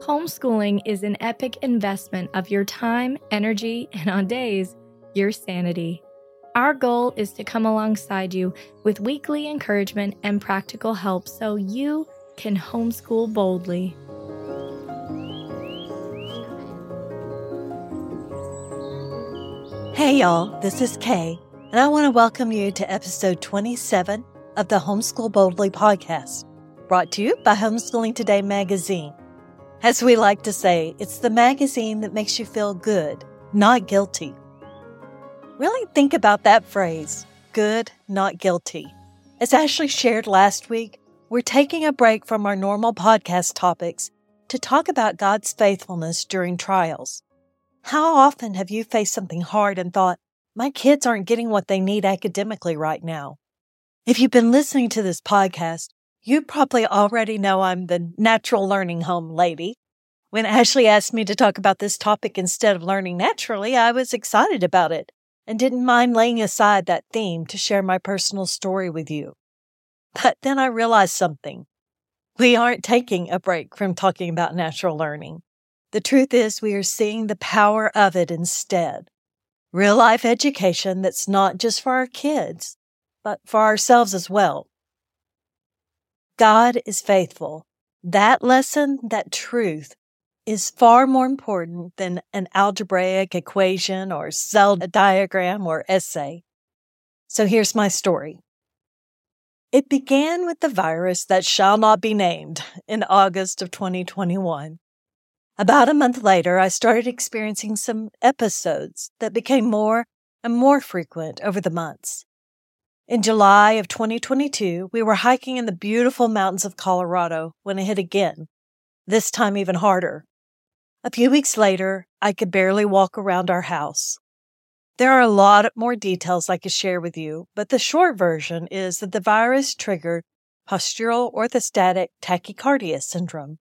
Homeschooling is an epic investment of your time, energy, and on days, your sanity. Our goal is to come alongside you with weekly encouragement and practical help so you can homeschool boldly. Hey, y'all, this is Kay, and I want to welcome you to episode 27 of the Homeschool Boldly podcast, brought to you by Homeschooling Today magazine. As we like to say, it's the magazine that makes you feel good, not guilty. Really think about that phrase good, not guilty. As Ashley shared last week, we're taking a break from our normal podcast topics to talk about God's faithfulness during trials. How often have you faced something hard and thought, my kids aren't getting what they need academically right now? If you've been listening to this podcast, you probably already know I'm the natural learning home lady. When Ashley asked me to talk about this topic instead of learning naturally, I was excited about it and didn't mind laying aside that theme to share my personal story with you. But then I realized something. We aren't taking a break from talking about natural learning. The truth is, we are seeing the power of it instead. Real life education that's not just for our kids, but for ourselves as well. God is faithful. That lesson, that truth, is far more important than an algebraic equation or cell diagram or essay. So here's my story. It began with the virus that shall not be named in August of 2021. About a month later, I started experiencing some episodes that became more and more frequent over the months. In July of 2022, we were hiking in the beautiful mountains of Colorado when it hit again, this time even harder. A few weeks later, I could barely walk around our house. There are a lot more details I could share with you, but the short version is that the virus triggered postural orthostatic tachycardia syndrome.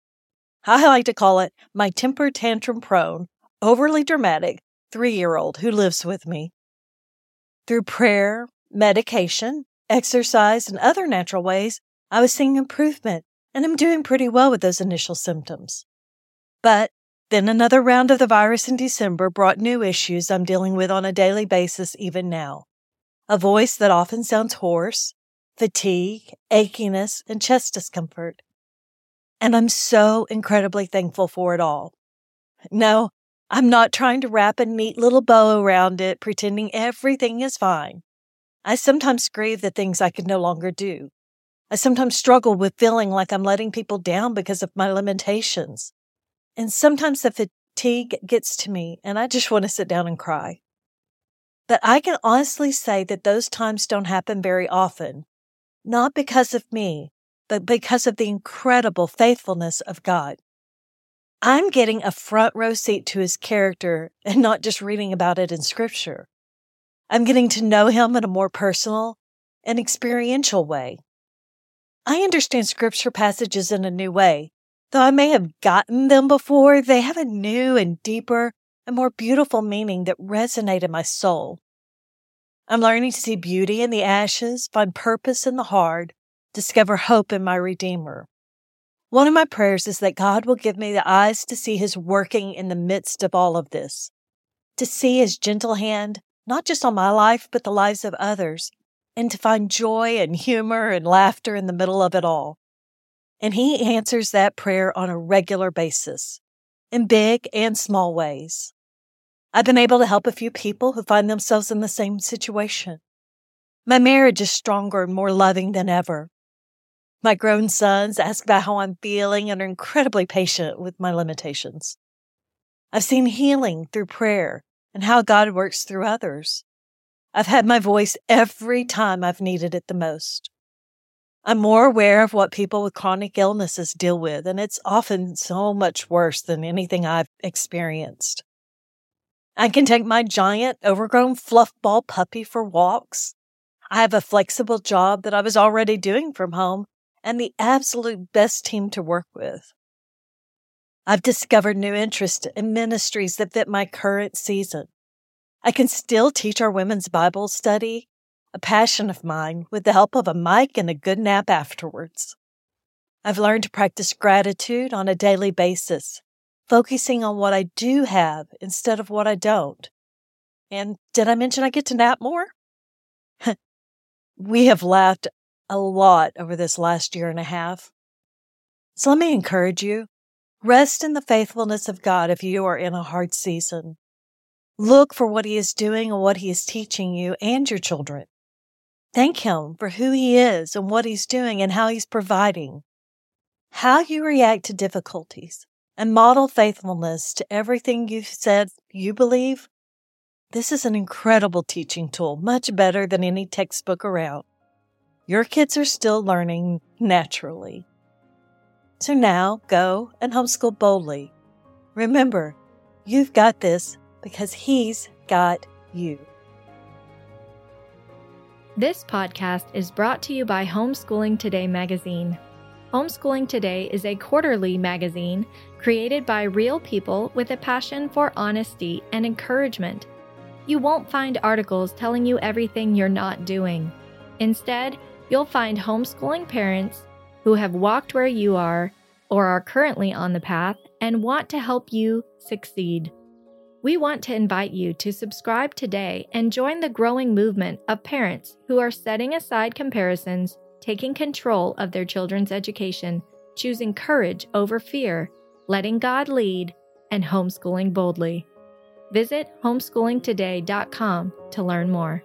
I like to call it my temper tantrum prone, overly dramatic three year old who lives with me. Through prayer, medication, exercise, and other natural ways, I was seeing improvement and I'm doing pretty well with those initial symptoms. But then another round of the virus in December brought new issues I'm dealing with on a daily basis even now. A voice that often sounds hoarse, fatigue, achiness, and chest discomfort. And I'm so incredibly thankful for it all. No, I'm not trying to wrap a neat little bow around it, pretending everything is fine. I sometimes grieve the things I can no longer do. I sometimes struggle with feeling like I'm letting people down because of my limitations. And sometimes the fatigue gets to me and I just want to sit down and cry. But I can honestly say that those times don't happen very often, not because of me, but because of the incredible faithfulness of God. I'm getting a front row seat to his character and not just reading about it in scripture. I'm getting to know him in a more personal and experiential way. I understand scripture passages in a new way. Though I may have gotten them before, they have a new and deeper and more beautiful meaning that resonate in my soul. I'm learning to see beauty in the ashes, find purpose in the hard, discover hope in my Redeemer. One of my prayers is that God will give me the eyes to see His working in the midst of all of this, to see His gentle hand not just on my life, but the lives of others, and to find joy and humor and laughter in the middle of it all. And He answers that prayer on a regular basis, in big and small ways. I've been able to help a few people who find themselves in the same situation. My marriage is stronger and more loving than ever. My grown sons ask about how I'm feeling and are incredibly patient with my limitations. I've seen healing through prayer and how God works through others. I've had my voice every time I've needed it the most. I'm more aware of what people with chronic illnesses deal with, and it's often so much worse than anything I've experienced. I can take my giant, overgrown fluffball puppy for walks. I have a flexible job that I was already doing from home and the absolute best team to work with. I've discovered new interests in ministries that fit my current season. I can still teach our women's Bible study a passion of mine with the help of a mic and a good nap afterwards. I've learned to practice gratitude on a daily basis, focusing on what I do have instead of what I don't. And did I mention I get to nap more? we have laughed a lot over this last year and a half. So let me encourage you rest in the faithfulness of God if you are in a hard season. Look for what He is doing and what He is teaching you and your children. Thank Him for who He is and what He's doing and how He's providing. How you react to difficulties and model faithfulness to everything you've said you believe. This is an incredible teaching tool, much better than any textbook around. Your kids are still learning naturally. So now go and homeschool boldly. Remember, you've got this because He's got you. This podcast is brought to you by Homeschooling Today magazine. Homeschooling Today is a quarterly magazine created by real people with a passion for honesty and encouragement. You won't find articles telling you everything you're not doing. Instead, you'll find homeschooling parents who have walked where you are or are currently on the path and want to help you succeed. We want to invite you to subscribe today and join the growing movement of parents who are setting aside comparisons, taking control of their children's education, choosing courage over fear, letting God lead, and homeschooling boldly. Visit homeschoolingtoday.com to learn more.